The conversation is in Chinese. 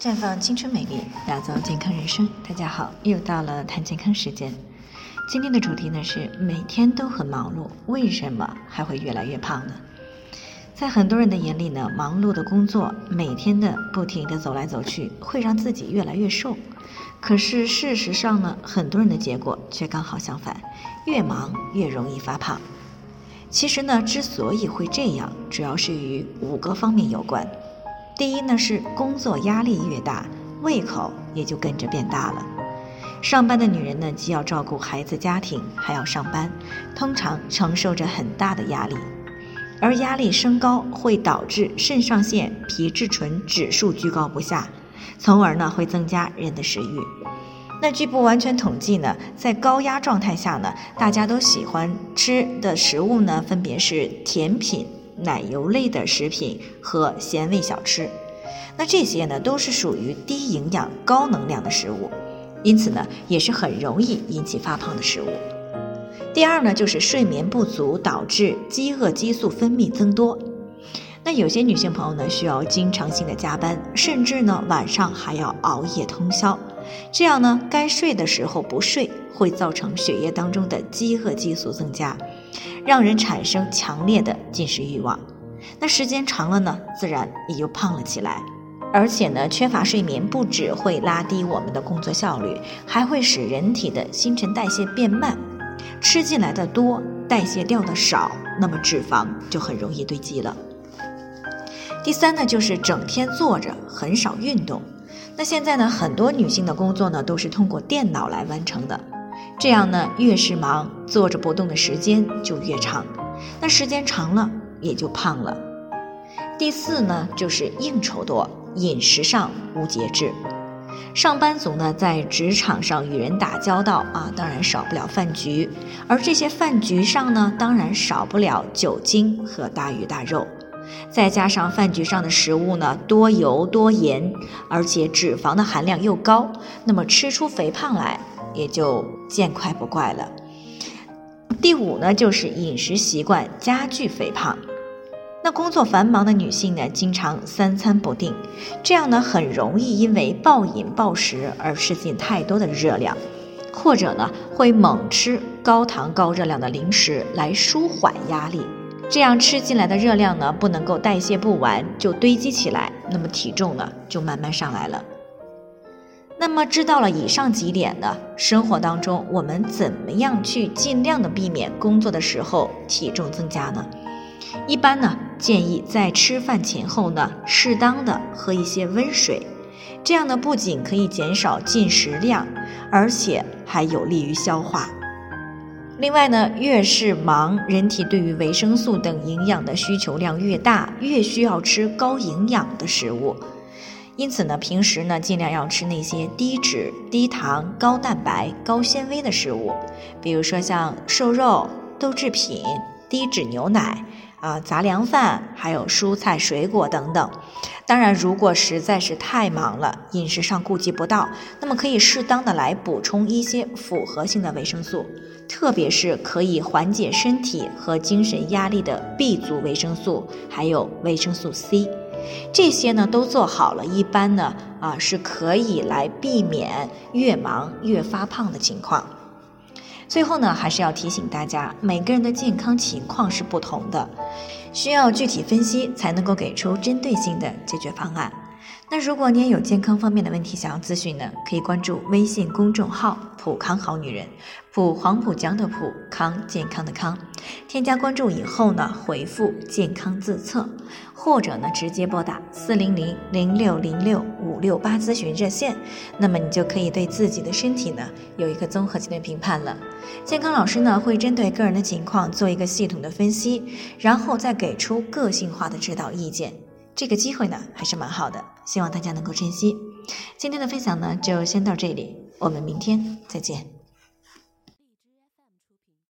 绽放青春美丽，打造健康人生。大家好，又到了谈健康时间。今天的主题呢是每天都很忙碌，为什么还会越来越胖呢？在很多人的眼里呢，忙碌的工作，每天的不停的走来走去，会让自己越来越瘦。可是事实上呢，很多人的结果却刚好相反，越忙越容易发胖。其实呢，之所以会这样，主要是与五个方面有关。第一呢是工作压力越大，胃口也就跟着变大了。上班的女人呢，既要照顾孩子、家庭，还要上班，通常承受着很大的压力。而压力升高会导致肾上腺皮质醇指数居高不下，从而呢会增加人的食欲。那据不完全统计呢，在高压状态下呢，大家都喜欢吃的食物呢，分别是甜品。奶油类的食品和咸味小吃，那这些呢都是属于低营养、高能量的食物，因此呢也是很容易引起发胖的食物。第二呢就是睡眠不足导致饥饿激素分泌增多，那有些女性朋友呢需要经常性的加班，甚至呢晚上还要熬夜通宵，这样呢该睡的时候不睡，会造成血液当中的饥饿激素增加。让人产生强烈的进食欲望，那时间长了呢，自然也就胖了起来。而且呢，缺乏睡眠不只会拉低我们的工作效率，还会使人体的新陈代谢变慢，吃进来的多，代谢掉的少，那么脂肪就很容易堆积了。第三呢，就是整天坐着，很少运动。那现在呢，很多女性的工作呢，都是通过电脑来完成的。这样呢，越是忙，坐着不动的时间就越长，那时间长了也就胖了。第四呢，就是应酬多，饮食上无节制。上班族呢，在职场上与人打交道啊，当然少不了饭局，而这些饭局上呢，当然少不了酒精和大鱼大肉，再加上饭局上的食物呢，多油多盐，而且脂肪的含量又高，那么吃出肥胖来。也就见怪不怪了。第五呢，就是饮食习惯加剧肥胖。那工作繁忙的女性呢，经常三餐不定，这样呢，很容易因为暴饮暴食而吃进太多的热量，或者呢，会猛吃高糖高热量的零食来舒缓压力。这样吃进来的热量呢，不能够代谢不完，就堆积起来，那么体重呢，就慢慢上来了。那么知道了以上几点呢，生活当中我们怎么样去尽量的避免工作的时候体重增加呢？一般呢建议在吃饭前后呢适当的喝一些温水，这样呢不仅可以减少进食量，而且还有利于消化。另外呢，越是忙，人体对于维生素等营养的需求量越大，越需要吃高营养的食物。因此呢，平时呢尽量要吃那些低脂、低糖、高蛋白、高纤维的食物，比如说像瘦肉、豆制品、低脂牛奶啊、杂粮饭，还有蔬菜水果等等。当然，如果实在是太忙了，饮食上顾及不到，那么可以适当的来补充一些复合性的维生素，特别是可以缓解身体和精神压力的 B 族维生素，还有维生素 C。这些呢都做好了，一般呢啊是可以来避免越忙越发胖的情况。最后呢，还是要提醒大家，每个人的健康情况是不同的，需要具体分析才能够给出针对性的解决方案。那如果你也有健康方面的问题想要咨询呢，可以关注微信公众号“普康好女人”，普黄浦江的普康健康的康。添加关注以后呢，回复“健康自测”，或者呢直接拨打四零零零六零六五六八咨询热线，那么你就可以对自己的身体呢有一个综合性的评判了。健康老师呢会针对个人的情况做一个系统的分析，然后再给出个性化的指导意见。这个机会呢还是蛮好的，希望大家能够珍惜。今天的分享呢就先到这里，我们明天再见。